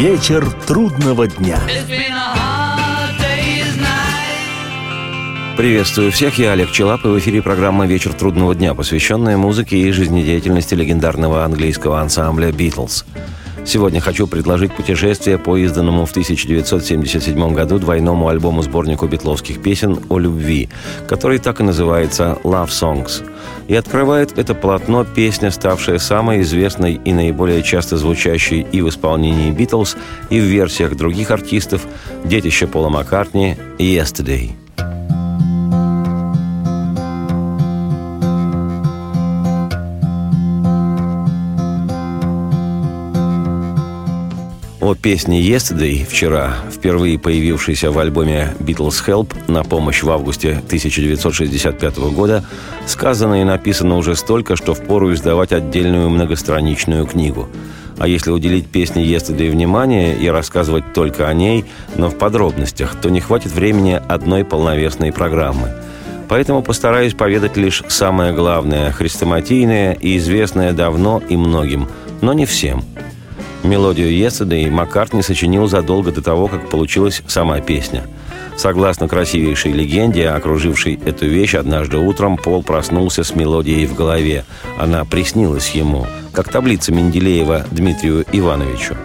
Вечер трудного дня. Приветствую всех, я Олег Челап, и в эфире программа «Вечер трудного дня», посвященная музыке и жизнедеятельности легендарного английского ансамбля «Битлз». Сегодня хочу предложить путешествие по изданному в 1977 году двойному альбому-сборнику битловских песен о любви, который так и называется «Love Songs». И открывает это полотно песня, ставшая самой известной и наиболее часто звучащей и в исполнении «Битлз», и в версиях других артистов «Детище Пола Маккартни» «Yesterday». О песне «Yesterday» вчера, впервые появившейся в альбоме «Beatles Help» на помощь в августе 1965 года, сказано и написано уже столько, что впору издавать отдельную многостраничную книгу. А если уделить песне «Yesterday» внимание и рассказывать только о ней, но в подробностях, то не хватит времени одной полновесной программы. Поэтому постараюсь поведать лишь самое главное, хрестоматийное и известное давно и многим, но не всем – Мелодию «Yesterday» Маккартни сочинил задолго до того, как получилась сама песня. Согласно красивейшей легенде, окружившей эту вещь, однажды утром Пол проснулся с мелодией в голове. Она приснилась ему, как таблица Менделеева Дмитрию Ивановичу.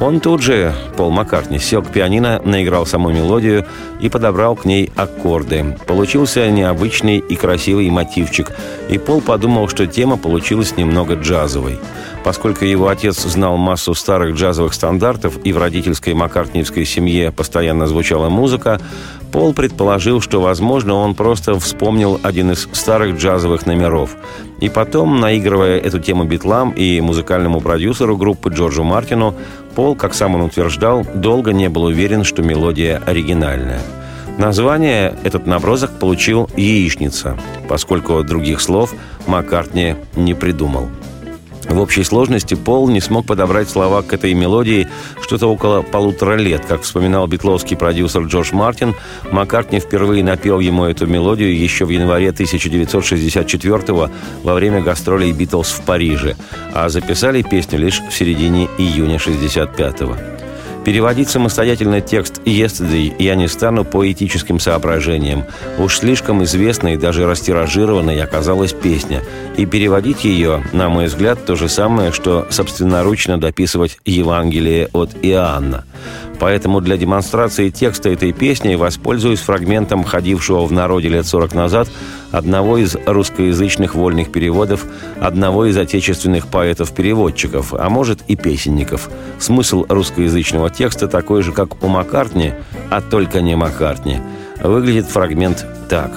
Он тут же, Пол Маккартни, сел к пианино, наиграл саму мелодию и подобрал к ней аккорды. Получился необычный и красивый мотивчик, и Пол подумал, что тема получилась немного джазовой. Поскольку его отец знал массу старых джазовых стандартов и в родительской маккартниевской семье постоянно звучала музыка, Пол предположил, что, возможно, он просто вспомнил один из старых джазовых номеров. И потом, наигрывая эту тему битлам и музыкальному продюсеру группы Джорджу Мартину, Пол, как сам он утверждал, долго не был уверен, что мелодия оригинальная. Название этот набросок получил «Яичница», поскольку других слов Маккартни не придумал – в общей сложности Пол не смог подобрать слова к этой мелодии что-то около полутора лет. Как вспоминал битловский продюсер Джордж Мартин, Маккартни впервые напел ему эту мелодию еще в январе 1964 во время гастролей «Битлз» в Париже, а записали песню лишь в середине июня 1965 -го. Переводить самостоятельно текст «Yesterday» я не стану по этическим соображениям. Уж слишком известной даже растиражированной оказалась песня. И переводить ее, на мой взгляд, то же самое, что собственноручно дописывать Евангелие от Иоанна. Поэтому для демонстрации текста этой песни воспользуюсь фрагментом ходившего в народе лет 40 назад одного из русскоязычных вольных переводов одного из отечественных поэтов-переводчиков, а может и песенников. Смысл русскоязычного текста такой же, как у Маккартни, а только не Маккартни. Выглядит фрагмент так.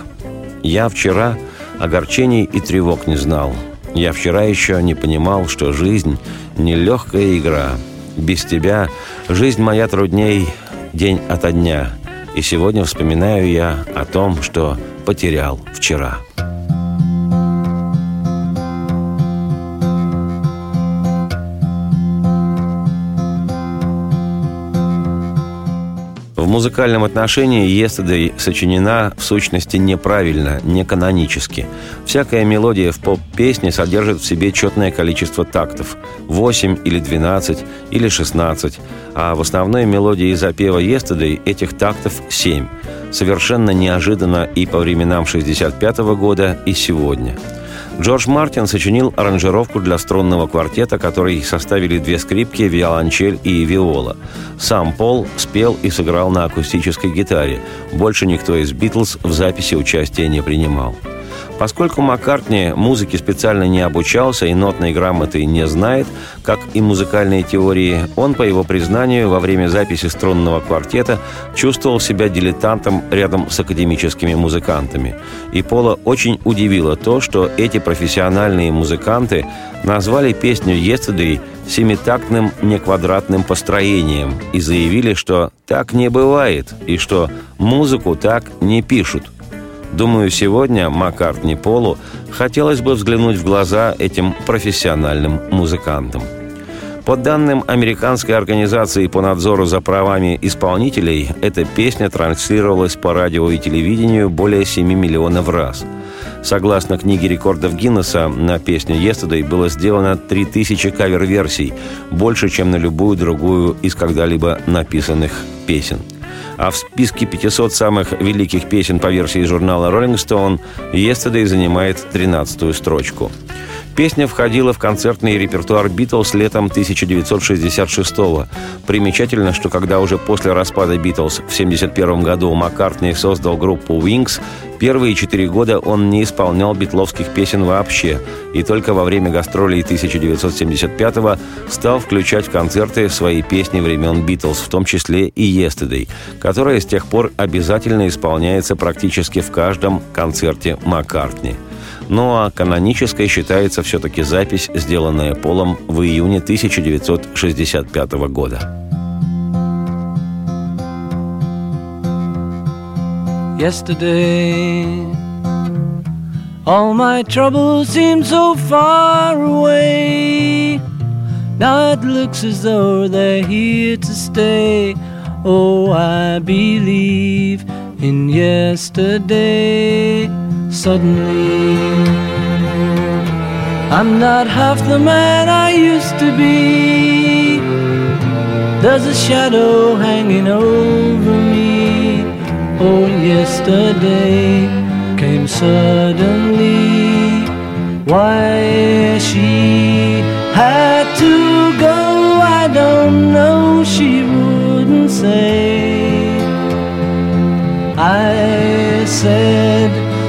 «Я вчера огорчений и тревог не знал. Я вчера еще не понимал, что жизнь – нелегкая игра. Без тебя жизнь моя трудней день ото дня. И сегодня вспоминаю я о том, что потерял вчера. В музыкальном отношении «Yesterday» сочинена в сущности неправильно, не канонически. Всякая мелодия в поп-песне содержит в себе четное количество тактов – 8 или 12 или 16, а в основной мелодии запева «Yesterday» этих тактов 7. Совершенно неожиданно и по временам 65 -го года, и сегодня – Джордж Мартин сочинил аранжировку для струнного квартета, который составили две скрипки, виолончель и виола. Сам Пол спел и сыграл на акустической гитаре. Больше никто из «Битлз» в записи участия не принимал. Поскольку Маккартни музыке специально не обучался и нотной грамоты не знает, как и музыкальные теории, он, по его признанию, во время записи струнного квартета чувствовал себя дилетантом рядом с академическими музыкантами. И Пола очень удивило то, что эти профессиональные музыканты назвали песню «Yesterday» семитактным неквадратным построением и заявили, что так не бывает и что музыку так не пишут. Думаю, сегодня Маккартни Полу хотелось бы взглянуть в глаза этим профессиональным музыкантам. По данным американской организации по надзору за правами исполнителей, эта песня транслировалась по радио и телевидению более 7 миллионов раз. Согласно книге рекордов Гиннесса, на песню «Yesterday» было сделано 3000 кавер-версий, больше, чем на любую другую из когда-либо написанных песен. А в списке 500 самых великих песен по версии журнала Rolling Stone «Yesterday» занимает 13-ю строчку – Песня входила в концертный репертуар «Битлз» летом 1966 -го. Примечательно, что когда уже после распада «Битлз» в 1971 году Маккартни создал группу «Wings», первые четыре года он не исполнял битловских песен вообще, и только во время гастролей 1975-го стал включать в концерты свои песни времен «Битлз», в том числе и «Yesterday», которая с тех пор обязательно исполняется практически в каждом концерте Маккартни – ну а канонической считается все-таки запись, сделанная Полом в июне 1965 года. Yesterday, all my troubles seem so far away. Now it looks as though they're here to stay. Oh, I believe in yesterday. Suddenly. I'm not half the man I used to be. There's a shadow hanging over me. Oh, yesterday came suddenly. Why she had to go, I don't know. She wouldn't say. I said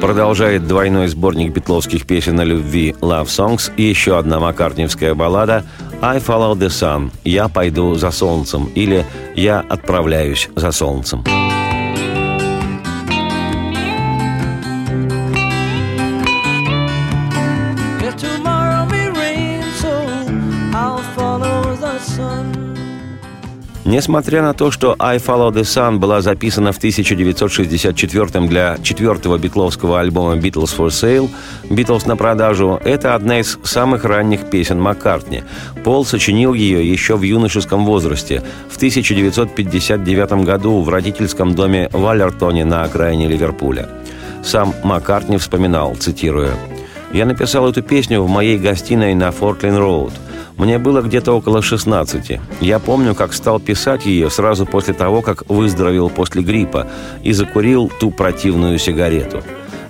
Продолжает двойной сборник битловских песен о любви Love Songs и еще одна маккартневская баллада «I follow the sun» – «Я пойду за солнцем» или «Я отправляюсь за солнцем». Несмотря на то, что «I Follow the Sun» была записана в 1964 для четвертого битловского альбома «Beatles for Sale», «Beatles на продажу» — это одна из самых ранних песен Маккартни. Пол сочинил ее еще в юношеском возрасте, в 1959 году в родительском доме в Аллертоне на окраине Ливерпуля. Сам Маккартни вспоминал, цитируя, «Я написал эту песню в моей гостиной на Фортлин-Роуд – мне было где-то около 16. Я помню, как стал писать ее сразу после того, как выздоровел после гриппа и закурил ту противную сигарету.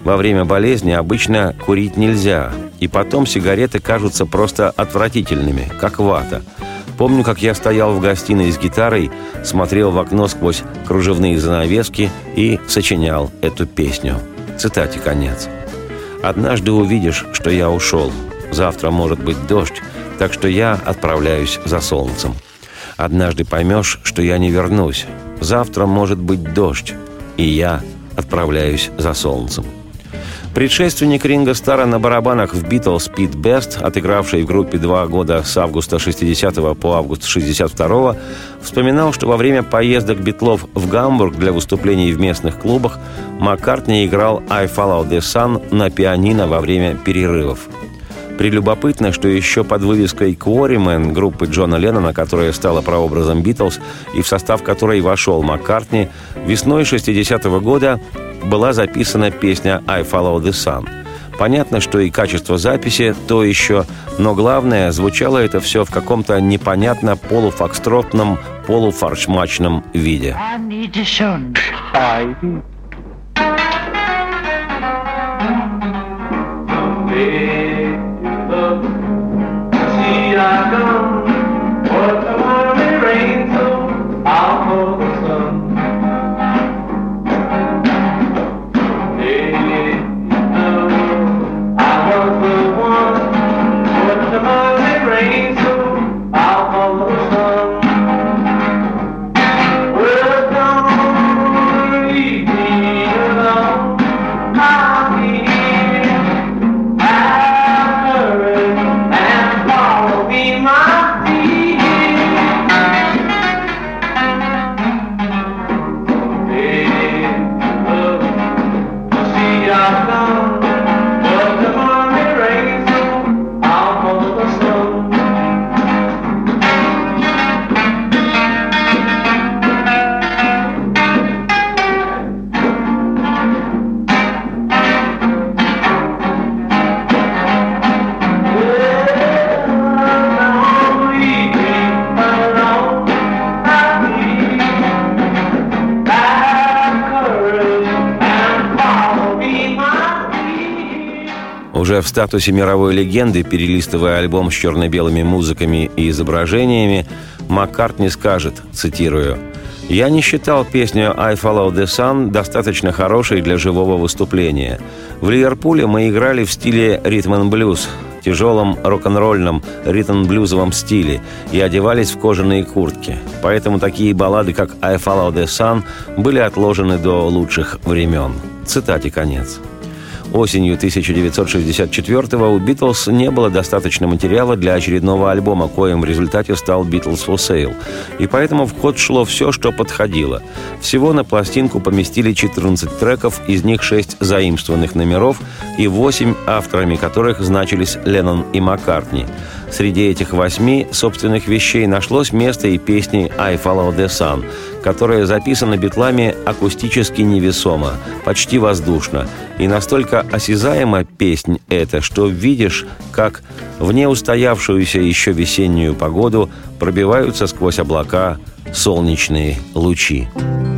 Во время болезни обычно курить нельзя, и потом сигареты кажутся просто отвратительными, как вата. Помню, как я стоял в гостиной с гитарой, смотрел в окно сквозь кружевные занавески и сочинял эту песню. Цитате конец. «Однажды увидишь, что я ушел. Завтра может быть дождь, так что я отправляюсь за солнцем. Однажды поймешь, что я не вернусь. Завтра может быть дождь, и я отправляюсь за солнцем. Предшественник Ринга Стара на барабанах в Beatles Пит Бест, отыгравший в группе два года с августа 60 по август 62 вспоминал, что во время поездок Битлов в Гамбург для выступлений в местных клубах Маккартни играл «I Follow the Sun» на пианино во время перерывов – Прелюбопытно, что еще под вывеской «Quarrymen» группы Джона Леннона, которая стала прообразом «Битлз» и в состав которой вошел Маккартни, весной 60-го года была записана песня «I Follow the Sun». Понятно, что и качество записи то еще, но главное, звучало это все в каком-то непонятно полуфокстротном, полуфаршмачном виде. I В статусе мировой легенды, перелистывая альбом с черно-белыми музыками и изображениями, Маккартни скажет, цитирую, «Я не считал песню «I Follow the Sun» достаточно хорошей для живого выступления. В Ливерпуле мы играли в стиле ритм-н-блюз, тяжелом рок-н-ролльном ритм-блюзовом стиле и одевались в кожаные куртки. Поэтому такие баллады, как «I Follow the Sun» были отложены до лучших времен. Цитате конец. Осенью 1964-го у «Битлз» не было достаточно материала для очередного альбома, коим в результате стал «Битлз for Sale». И поэтому в ход шло все, что подходило. Всего на пластинку поместили 14 треков, из них 6 заимствованных номеров и 8, авторами которых значились Леннон и Маккартни – Среди этих восьми собственных вещей нашлось место и песни «I Follow the Sun», которая записана битлами акустически невесомо, почти воздушно. И настолько осязаема песнь эта, что видишь, как в неустоявшуюся еще весеннюю погоду пробиваются сквозь облака солнечные лучи. see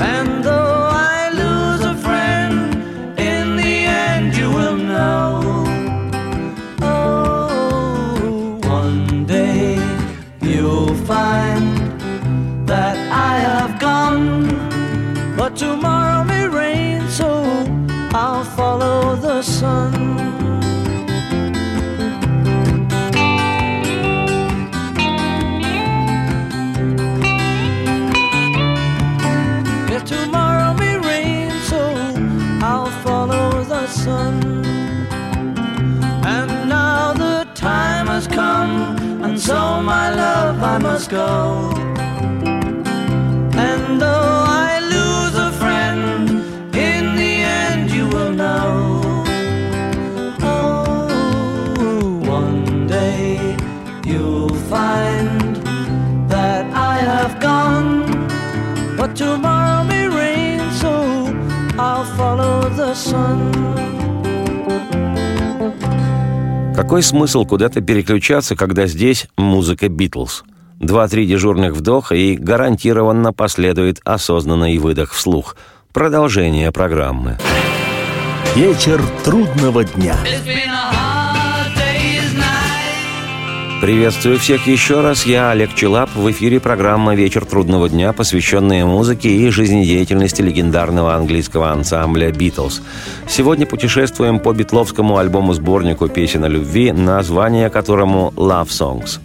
And though I lose a friend, in the end you will know. Oh, one day you'll find that I have gone, but tomorrow may rain, so I'll follow the sun. So my love I must go. And though I lose a friend, in the end you will know. Oh, one day you'll find that I have gone, but tomorrow may rain, so I'll follow the sun. Какой смысл куда-то переключаться, когда здесь музыка Битлз? Два-три дежурных вдоха и гарантированно последует осознанный выдох вслух. Продолжение программы. Вечер трудного дня. Приветствую всех еще раз. Я Олег Челап. В эфире программа «Вечер трудного дня», посвященная музыке и жизнедеятельности легендарного английского ансамбля «Битлз». Сегодня путешествуем по битловскому альбому-сборнику песен о любви, название которому «Love Songs».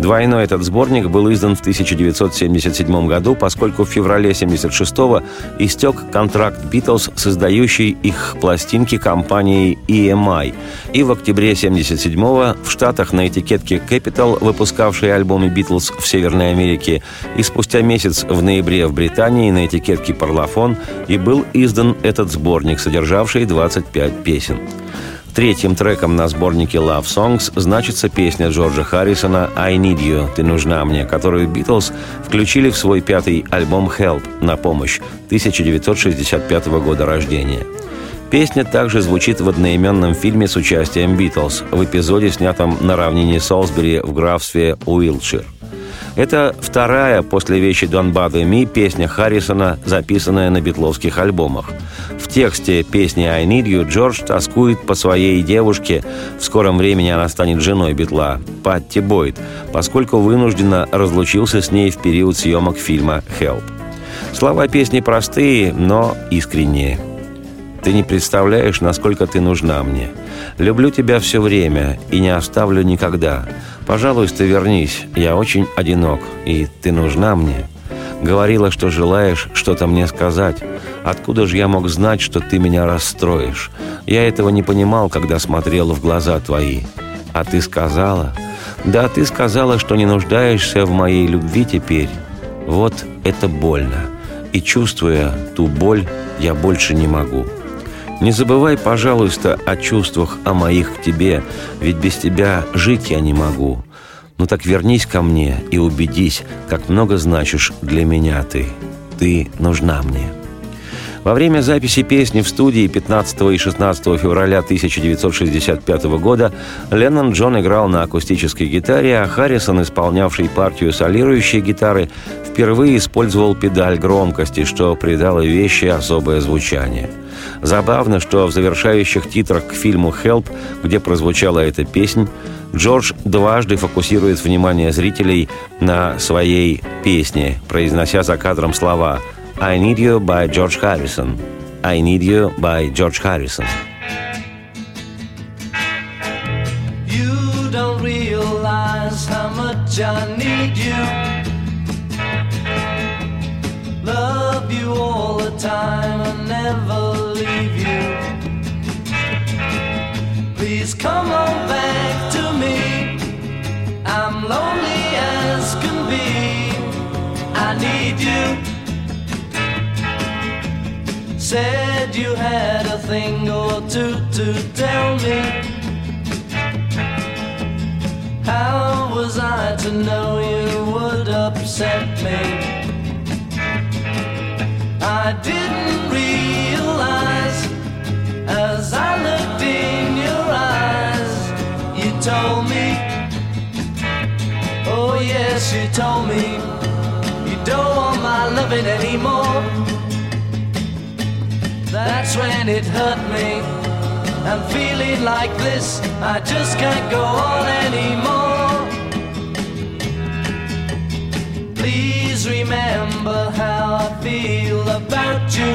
Двойной этот сборник был издан в 1977 году, поскольку в феврале 1976 истек контракт «Битлз» с издающей их пластинки компанией EMI. И в октябре 1977 в Штатах на этикетке Capital, выпускавшей альбомы «Битлз» в Северной Америке, и спустя месяц в ноябре в Британии на этикетке «Парлофон» и был издан этот сборник, содержавший 25 песен. Третьим треком на сборнике Love Songs значится песня Джорджа Харрисона «I Need You» «Ты нужна мне», которую Битлз включили в свой пятый альбом «Help» на помощь 1965 года рождения. Песня также звучит в одноименном фильме с участием Битлз в эпизоде, снятом на равнине Солсбери в графстве Уилтшир. Это вторая после вещи «Don't Bother Me» песня Харрисона, записанная на битловских альбомах. В тексте песни «I Need You» Джордж тоскует по своей девушке, в скором времени она станет женой Битла, Патти Бойд, поскольку вынужденно разлучился с ней в период съемок фильма «Help». Слова песни простые, но искренние – ты не представляешь, насколько ты нужна мне. Люблю тебя все время и не оставлю никогда. Пожалуйста, вернись. Я очень одинок, и ты нужна мне. Говорила, что желаешь что-то мне сказать. Откуда же я мог знать, что ты меня расстроишь? Я этого не понимал, когда смотрел в глаза твои. А ты сказала... Да, ты сказала, что не нуждаешься в моей любви теперь. Вот это больно. И чувствуя ту боль, я больше не могу. Не забывай, пожалуйста, о чувствах, о моих к тебе, ведь без тебя жить я не могу. Ну так вернись ко мне и убедись, как много значишь для меня ты. Ты нужна мне». Во время записи песни в студии 15 и 16 февраля 1965 года Леннон Джон играл на акустической гитаре, а Харрисон, исполнявший партию солирующей гитары, впервые использовал педаль громкости, что придало вещи особое звучание. Забавно, что в завершающих титрах к фильму «Help», где прозвучала эта песня, Джордж дважды фокусирует внимание зрителей на своей песне, произнося за кадром слова – I Need You by George Harrison. I Need You by George Harrison. You don't realize how much I need you. Love you all the time and never leave you. Please come on back to me. I'm lonely as can be. I need you said you had a thing or two to tell me. How was I to know you would upset me? I didn't realize as I looked in your eyes, you told me. Oh, yes, you told me you don't want my loving anymore. That's when it hurt me. I'm feeling like this, I just can't go on anymore. Please remember how I feel about you.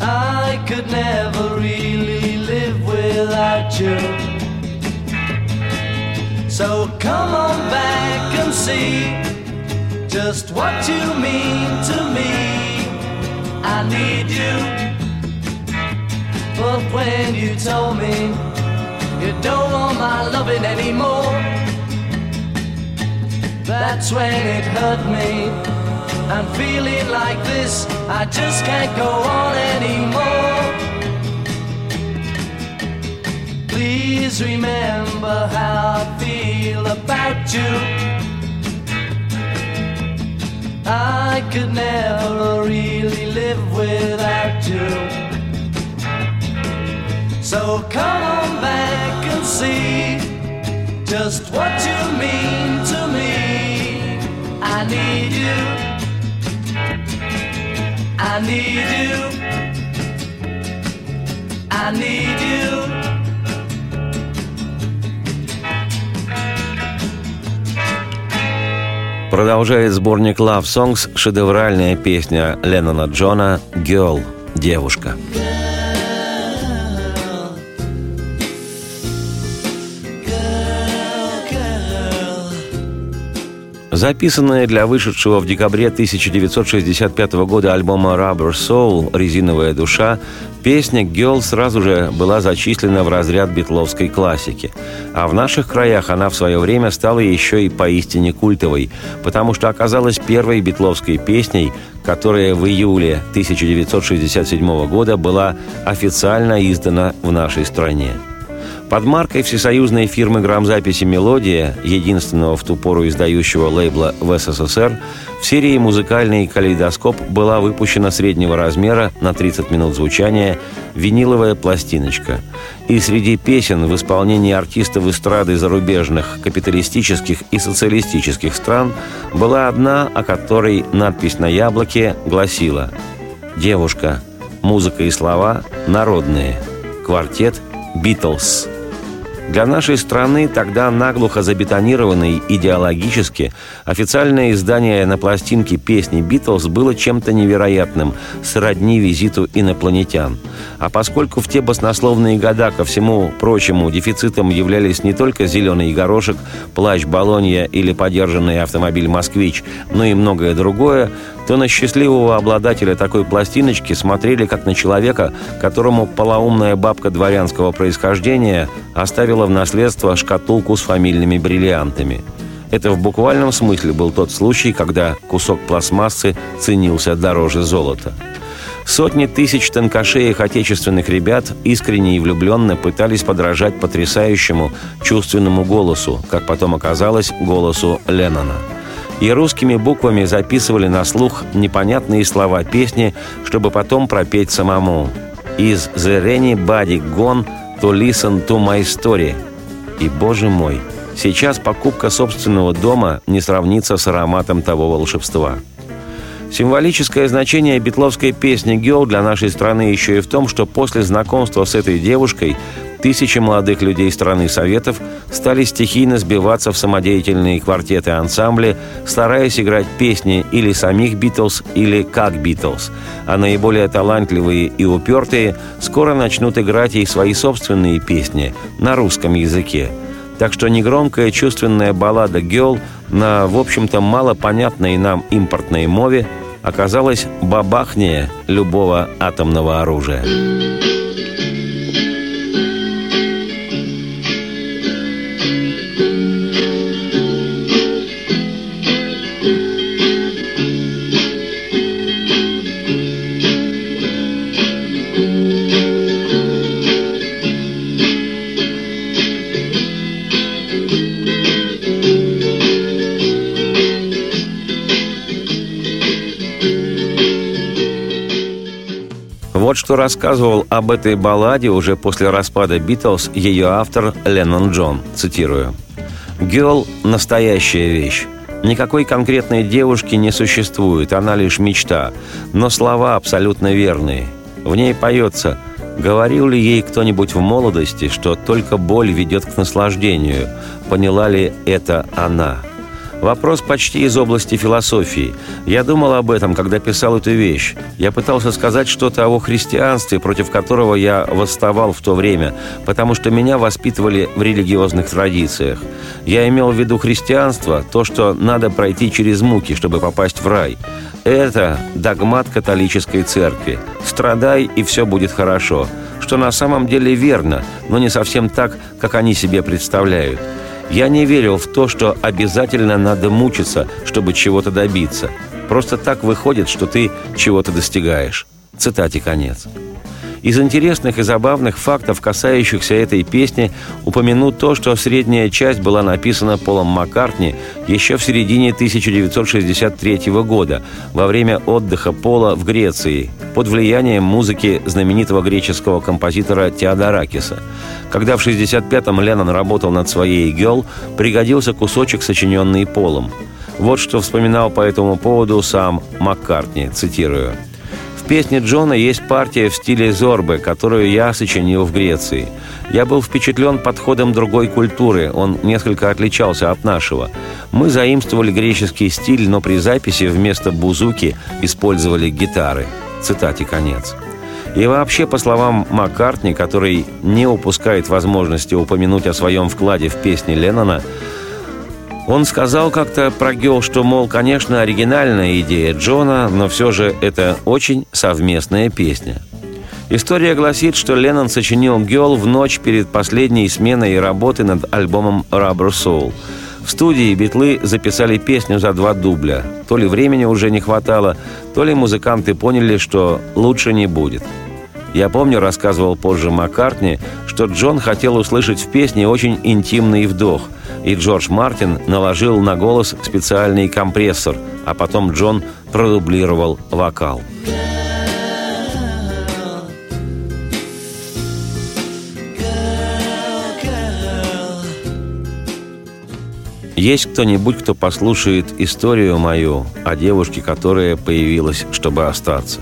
I could never really live without you. So come on back and see just what you mean to me. I need you. But when you told me you don't want my loving anymore, that's when it hurt me. I'm feeling like this, I just can't go on anymore. Please remember how I feel about you. I could never really live without you. So come on back and see just what you mean to me. I need you. I need you. I need you. Продолжает сборник Love Songs шедевральная песня Леннона Джона «Girl» – «Девушка». Записанная для вышедшего в декабре 1965 года альбома Rubber Soul «Резиновая душа», песня «Girl» сразу же была зачислена в разряд битловской классики. А в наших краях она в свое время стала еще и поистине культовой, потому что оказалась первой битловской песней, которая в июле 1967 года была официально издана в нашей стране. Под маркой всесоюзной фирмы грамзаписи «Мелодия», единственного в ту пору издающего лейбла в СССР, в серии «Музыкальный калейдоскоп» была выпущена среднего размера на 30 минут звучания виниловая пластиночка. И среди песен в исполнении артистов эстрады зарубежных, капиталистических и социалистических стран была одна, о которой надпись на яблоке гласила «Девушка. Музыка и слова народные. Квартет «Битлз». Для нашей страны, тогда наглухо забетонированной идеологически, официальное издание на пластинке песни «Битлз» было чем-то невероятным, сродни визиту инопланетян. А поскольку в те баснословные года, ко всему прочему, дефицитом являлись не только зеленый горошек, плащ «Болонья» или подержанный автомобиль «Москвич», но и многое другое, то на счастливого обладателя такой пластиночки смотрели как на человека, которому полоумная бабка дворянского происхождения оставила в наследство шкатулку с фамильными бриллиантами. Это в буквальном смысле был тот случай, когда кусок пластмассы ценился дороже золота. Сотни тысяч тонкошеек отечественных ребят искренне и влюбленно пытались подражать потрясающему чувственному голосу, как потом оказалось, голосу Леннона – и русскими буквами записывали на слух непонятные слова песни, чтобы потом пропеть самому. «Из the rainy body gone to listen to my story». И, боже мой, сейчас покупка собственного дома не сравнится с ароматом того волшебства. Символическое значение битловской песни «Геол» для нашей страны еще и в том, что после знакомства с этой девушкой тысячи молодых людей страны Советов стали стихийно сбиваться в самодеятельные квартеты ансамбли, стараясь играть песни или самих «Битлз», или как «Битлз», а наиболее талантливые и упертые скоро начнут играть и свои собственные песни на русском языке. Так что негромкая чувственная баллада «Гелл» на, в общем-то, мало понятной нам импортной мове оказалась бабахнее любого атомного оружия. Вот что рассказывал об этой балладе уже после распада «Битлз» ее автор Леннон Джон, цитирую. «Гелл – настоящая вещь. Никакой конкретной девушки не существует, она лишь мечта. Но слова абсолютно верные. В ней поется Говорил ли ей кто-нибудь в молодости, что только боль ведет к наслаждению? Поняла ли это она?» Вопрос почти из области философии. Я думал об этом, когда писал эту вещь. Я пытался сказать что-то о христианстве, против которого я восставал в то время, потому что меня воспитывали в религиозных традициях. Я имел в виду христианство, то, что надо пройти через муки, чтобы попасть в рай. Это догмат католической церкви. Страдай, и все будет хорошо. Что на самом деле верно, но не совсем так, как они себе представляют. Я не верил в то, что обязательно надо мучиться, чтобы чего-то добиться. Просто так выходит, что ты чего-то достигаешь. Цитате конец. Из интересных и забавных фактов, касающихся этой песни, упомяну то, что средняя часть была написана Полом Маккартни еще в середине 1963 года, во время отдыха Пола в Греции, под влиянием музыки знаменитого греческого композитора Теодоракиса. Когда в 65-м Леннон работал над своей «Гелл», пригодился кусочек, сочиненный Полом. Вот что вспоминал по этому поводу сам Маккартни, цитирую – песне Джона есть партия в стиле зорбы, которую я сочинил в Греции. Я был впечатлен подходом другой культуры, он несколько отличался от нашего. Мы заимствовали греческий стиль, но при записи вместо бузуки использовали гитары. Цитате конец. И вообще, по словам Маккартни, который не упускает возможности упомянуть о своем вкладе в песни Леннона, он сказал как-то про Гел, что, мол, конечно, оригинальная идея Джона, но все же это очень совместная песня. История гласит, что Леннон сочинил Гел в ночь перед последней сменой работы над альбомом «Rubber Soul». В студии битлы записали песню за два дубля. То ли времени уже не хватало, то ли музыканты поняли, что лучше не будет. Я помню, рассказывал позже Маккартни, что Джон хотел услышать в песне очень интимный вдох – и Джордж Мартин наложил на голос специальный компрессор, а потом Джон продублировал вокал. Есть кто-нибудь, кто послушает историю мою о девушке, которая появилась, чтобы остаться?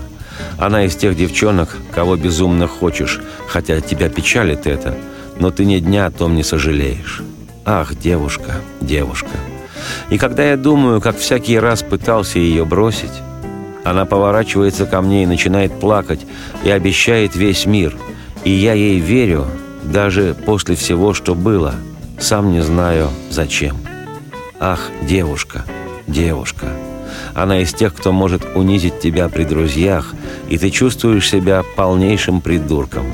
Она из тех девчонок, кого безумно хочешь, хотя тебя печалит это, но ты ни дня о том не сожалеешь. Ах, девушка, девушка. И когда я думаю, как всякий раз пытался ее бросить, она поворачивается ко мне и начинает плакать и обещает весь мир. И я ей верю, даже после всего, что было. Сам не знаю, зачем. Ах, девушка, девушка. Она из тех, кто может унизить тебя при друзьях, и ты чувствуешь себя полнейшим придурком.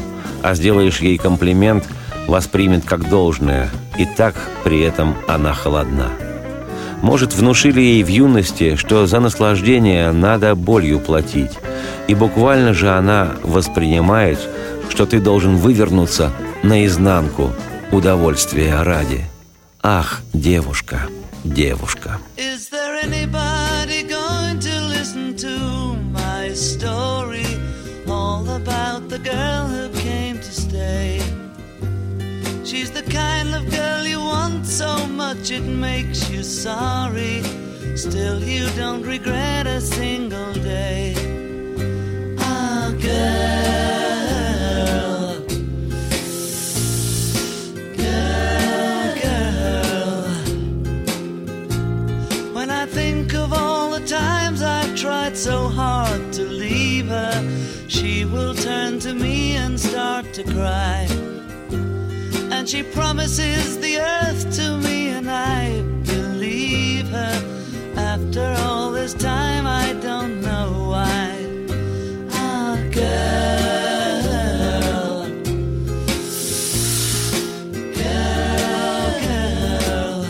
А сделаешь ей комплимент – воспримет как должное, и так при этом она холодна. Может, внушили ей в юности, что за наслаждение надо болью платить, и буквально же она воспринимает, что ты должен вывернуться наизнанку удовольствия ради. Ах, девушка, девушка. Is there so much it makes you sorry. Still, you don't regret a single day. Ah, girl. Girl, girl. When I think of all the times I've tried so hard to leave her, she will turn to me and start to cry. And she promises the earth to me, and I believe her. After all this time, I don't know why. Ah, girl. Girl, girl.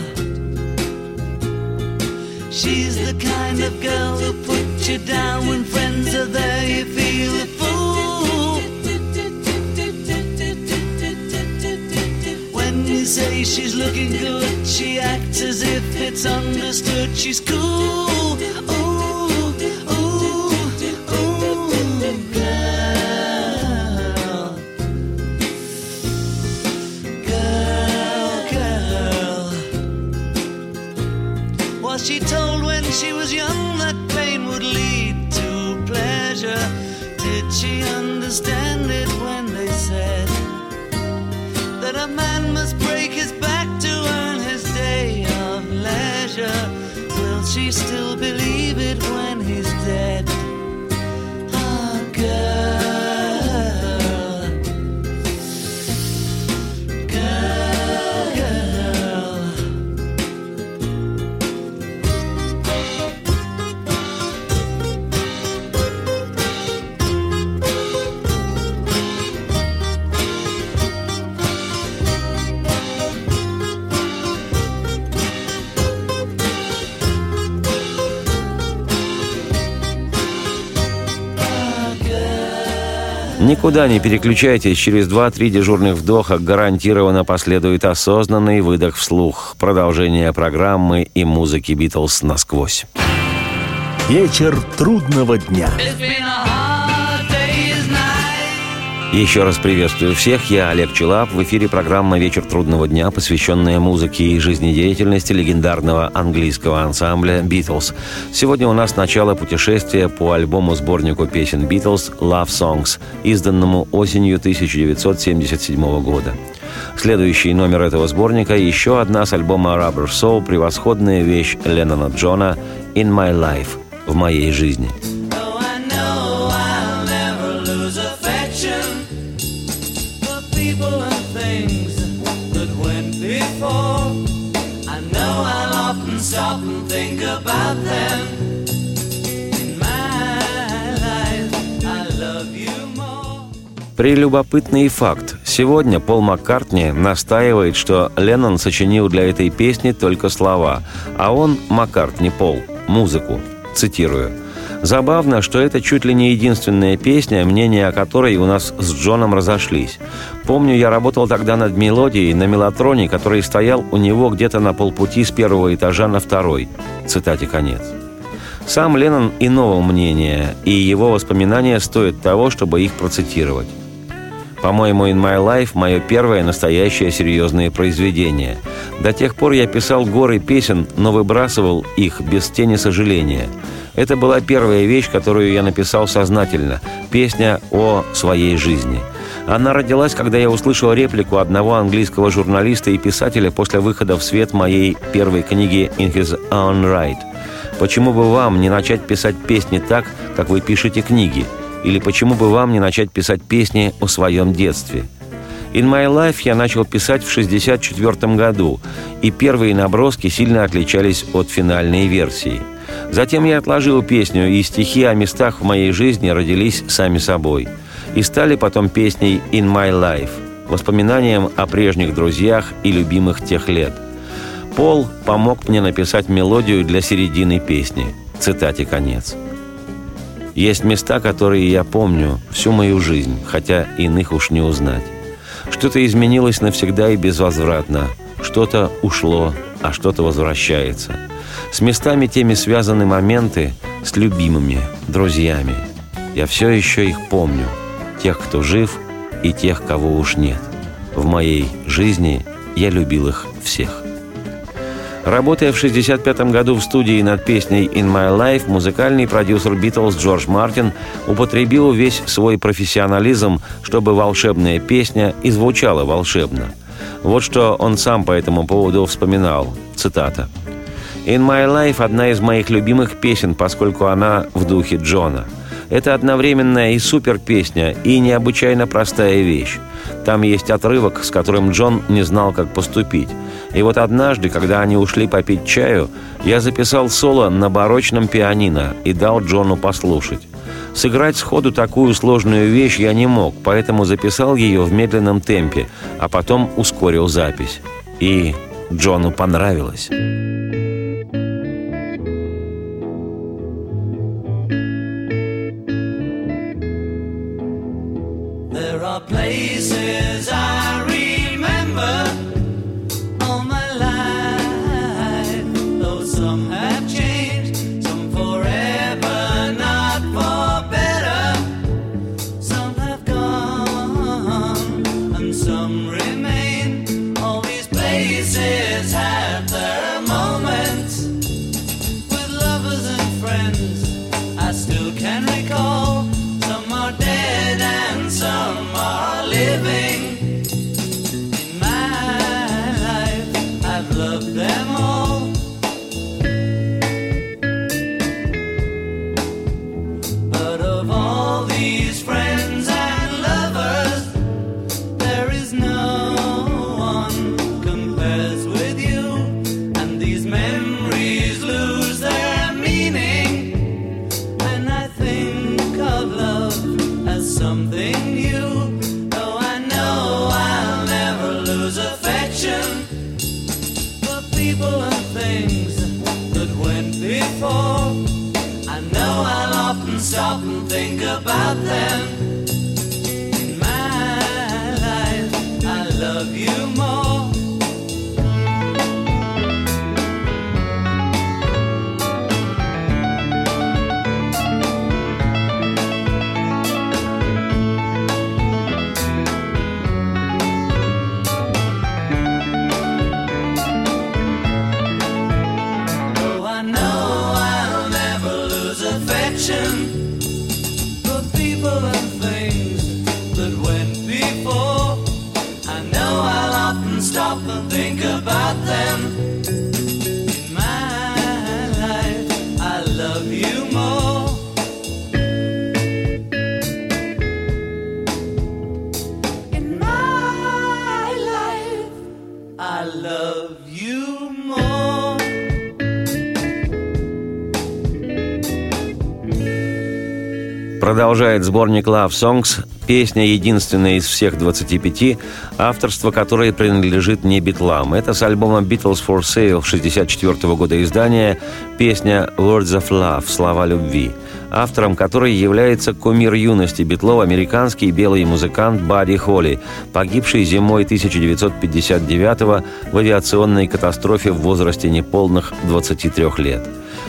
She's the kind of girl who puts you down she's looking good. She acts as if it's understood. She's cool. Никуда не переключайтесь, через 2-3 дежурных вдоха гарантированно последует осознанный выдох вслух. Продолжение программы и музыки «Битлз» насквозь. Вечер трудного дня. It's been a. Еще раз приветствую всех. Я Олег Челап. В эфире программа «Вечер трудного дня», посвященная музыке и жизнедеятельности легендарного английского ансамбля «Битлз». Сегодня у нас начало путешествия по альбому-сборнику песен «Битлз» «Love Songs», изданному осенью 1977 года. Следующий номер этого сборника – еще одна с альбома «Rubber Soul» превосходная вещь Леннона Джона «In My Life» – «В моей жизни». Stop and think about them. Прелюбопытный факт. Сегодня Пол Маккартни настаивает, что Леннон сочинил для этой песни только слова, а он, Маккартни Пол, музыку. Цитирую. Забавно, что это чуть ли не единственная песня, мнения о которой у нас с Джоном разошлись. Помню, я работал тогда над мелодией на мелатроне, который стоял у него где-то на полпути с первого этажа на второй. Цитате конец. Сам Леннон иного мнения, и его воспоминания стоят того, чтобы их процитировать. По-моему, «In My Life» – мое первое настоящее серьезное произведение. До тех пор я писал горы песен, но выбрасывал их без тени сожаления. Это была первая вещь, которую я написал сознательно – песня о своей жизни. Она родилась, когда я услышал реплику одного английского журналиста и писателя после выхода в свет моей первой книги «In His Own Right». «Почему бы вам не начать писать песни так, как вы пишете книги?» Или почему бы вам не начать писать песни о своем детстве? «In My Life» я начал писать в 1964 году, и первые наброски сильно отличались от финальной версии. Затем я отложил песню, и стихи о местах в моей жизни родились сами собой. И стали потом песней «In My Life», воспоминанием о прежних друзьях и любимых тех лет. Пол помог мне написать мелодию для середины песни. Цитате конец. Есть места, которые я помню всю мою жизнь, хотя иных уж не узнать. Что-то изменилось навсегда и безвозвратно. Что-то ушло, а что-то возвращается. С местами теми связаны моменты с любимыми, друзьями. Я все еще их помню. Тех, кто жив, и тех, кого уж нет. В моей жизни я любил их всех. Работая в 1965 году в студии над песней «In My Life», музыкальный продюсер «Битлз» Джордж Мартин употребил весь свой профессионализм, чтобы волшебная песня и звучала волшебно. Вот что он сам по этому поводу вспоминал. Цитата. «In My Life» – одна из моих любимых песен, поскольку она в духе Джона – это одновременная и супер песня, и необычайно простая вещь. Там есть отрывок, с которым Джон не знал, как поступить. И вот однажды, когда они ушли попить чаю, я записал соло на барочном пианино и дал Джону послушать. Сыграть сходу такую сложную вещь я не мог, поэтому записал ее в медленном темпе, а потом ускорил запись. И Джону понравилось. Продолжает сборник Love Songs, песня единственная из всех 25, авторство которой принадлежит не битлам. Это с альбома Beatles for Sale 64 года издания песня Words of Love, слова любви, автором которой является кумир юности битлов американский белый музыкант Бадди Холли, погибший зимой 1959 в авиационной катастрофе в возрасте неполных 23 лет.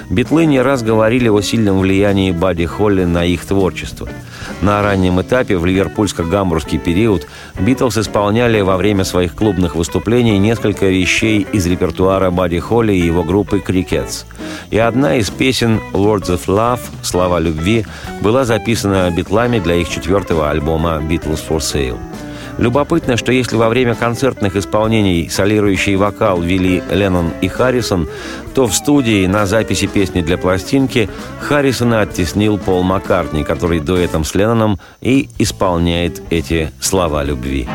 Битлы не раз говорили о сильном влиянии Бадди Холли на их творчество. На раннем этапе, в ливерпульско-гамбургский период, Битлз исполняли во время своих клубных выступлений несколько вещей из репертуара Бадди Холли и его группы «Крикетс». И одна из песен «Words of Love» «Слова любви» была записана битлами для их четвертого альбома «Beatles for Sale». Любопытно, что если во время концертных исполнений солирующий вокал вели Леннон и Харрисон, то в студии на записи песни для пластинки Харрисона оттеснил Пол Маккартни, который дуэтом с Ленноном и исполняет эти слова любви.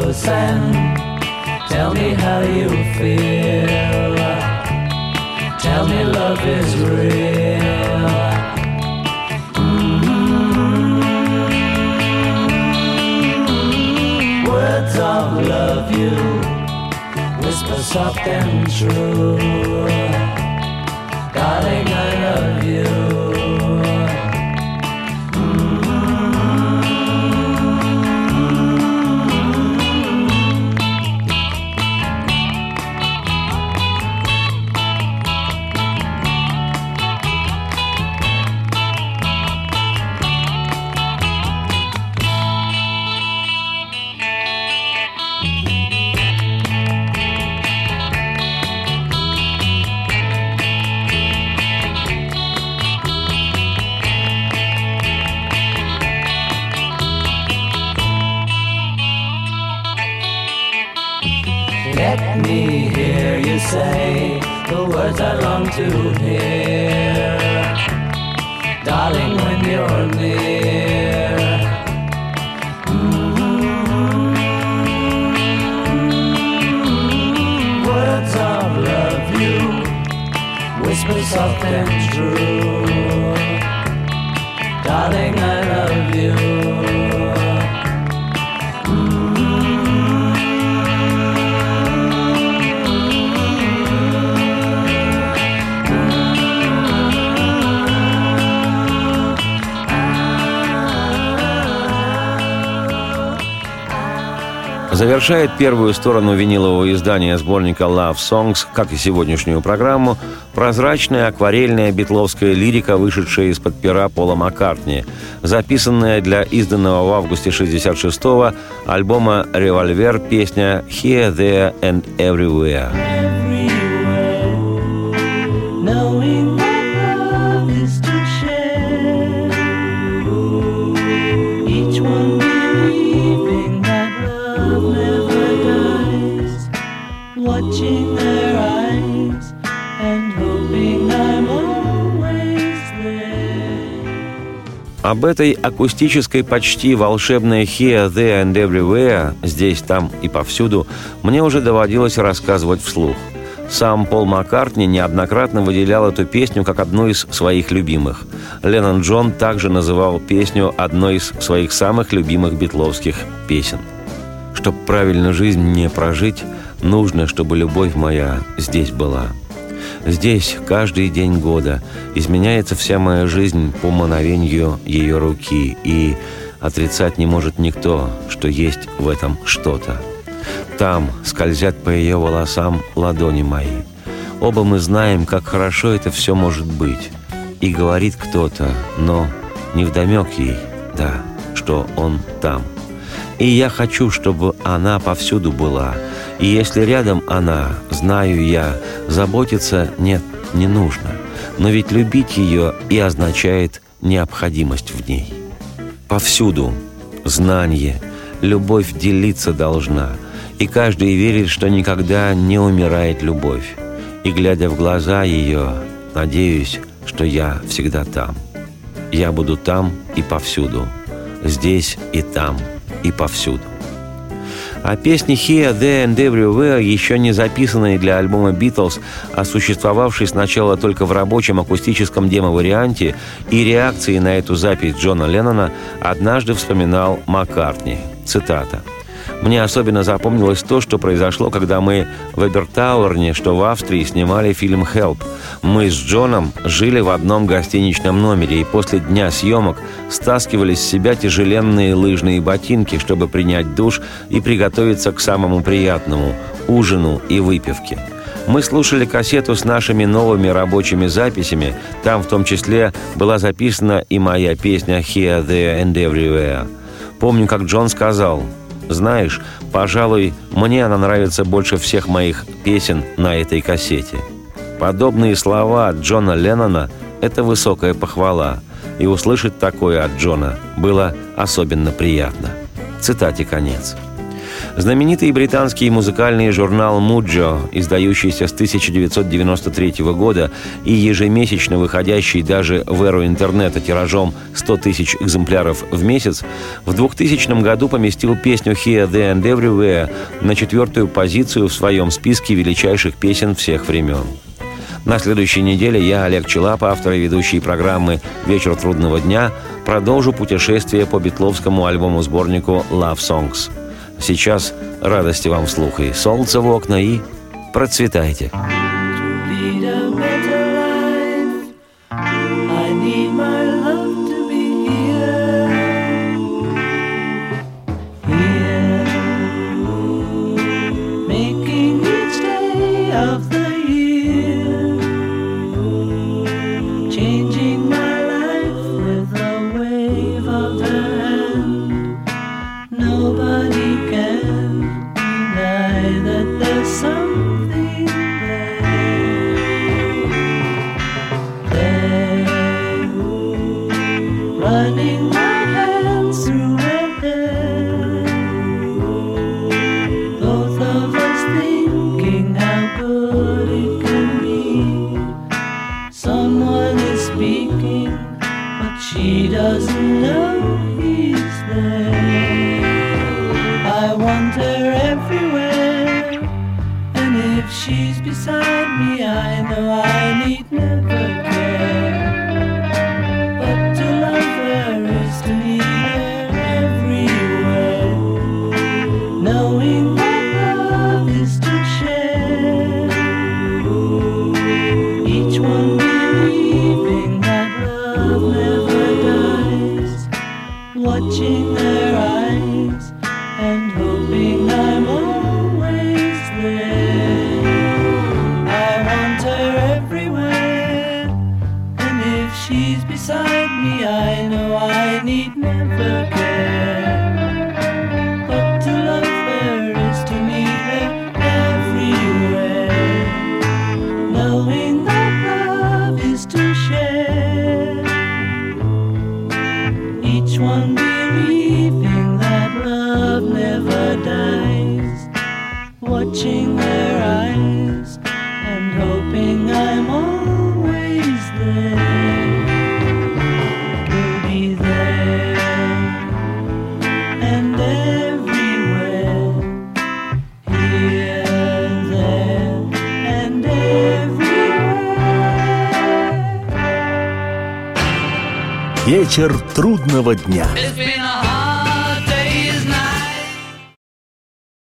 And tell me how you feel. Tell me love is real. Mm-hmm. Words of love you whisper soft and true. Darling, I to hear. Darling, when you're near. Mm-hmm. Words of love you whisper soft and true. Darling, I Завершает первую сторону винилового издания сборника Love Songs, как и сегодняшнюю программу, прозрачная акварельная битловская лирика, вышедшая из-под пера Пола Маккартни, записанная для изданного в августе 66-го альбома «Револьвер» песня «Here, There and Everywhere». Об этой акустической почти волшебной «Here, There and Everywhere» здесь, там и повсюду мне уже доводилось рассказывать вслух. Сам Пол Маккартни неоднократно выделял эту песню как одну из своих любимых. Леннон Джон также называл песню одной из своих самых любимых битловских песен. «Чтоб правильно жизнь мне прожить, нужно, чтобы любовь моя здесь была». Здесь каждый день года изменяется вся моя жизнь по мановению ее руки, и отрицать не может никто, что есть в этом что-то. Там скользят по ее волосам ладони мои. Оба мы знаем, как хорошо это все может быть. И говорит кто-то, но не вдомек ей, да, что он там. И я хочу, чтобы она повсюду была — и если рядом она, знаю я, заботиться нет, не нужно. Но ведь любить ее и означает необходимость в ней. Повсюду знание, любовь делиться должна, и каждый верит, что никогда не умирает любовь. И, глядя в глаза ее, надеюсь, что я всегда там. Я буду там и повсюду. Здесь и там и повсюду. А песни «Here, There and Everywhere», еще не записанные для альбома «Битлз», а существовавшие сначала только в рабочем акустическом демо-варианте и реакции на эту запись Джона Леннона, однажды вспоминал Маккартни. Цитата – мне особенно запомнилось то, что произошло, когда мы в Эбертауэрне, что в Австрии, снимали фильм «Хелп». Мы с Джоном жили в одном гостиничном номере и после дня съемок стаскивали с себя тяжеленные лыжные ботинки, чтобы принять душ и приготовиться к самому приятному – ужину и выпивке. Мы слушали кассету с нашими новыми рабочими записями. Там в том числе была записана и моя песня «Here, There and Everywhere». Помню, как Джон сказал – знаешь, пожалуй, мне она нравится больше всех моих песен на этой кассете. Подобные слова от Джона Леннона – это высокая похвала, и услышать такое от Джона было особенно приятно. Цитате конец. Знаменитый британский музыкальный журнал «Муджо», издающийся с 1993 года и ежемесячно выходящий даже в эру интернета тиражом 100 тысяч экземпляров в месяц, в 2000 году поместил песню «Here, There and Everywhere» на четвертую позицию в своем списке величайших песен всех времен. На следующей неделе я, Олег Челап, автор и ведущий программы «Вечер трудного дня», продолжу путешествие по битловскому альбому-сборнику «Love Songs». Сейчас радости вам вслух и солнце в окна, и процветайте. Вечер трудного дня.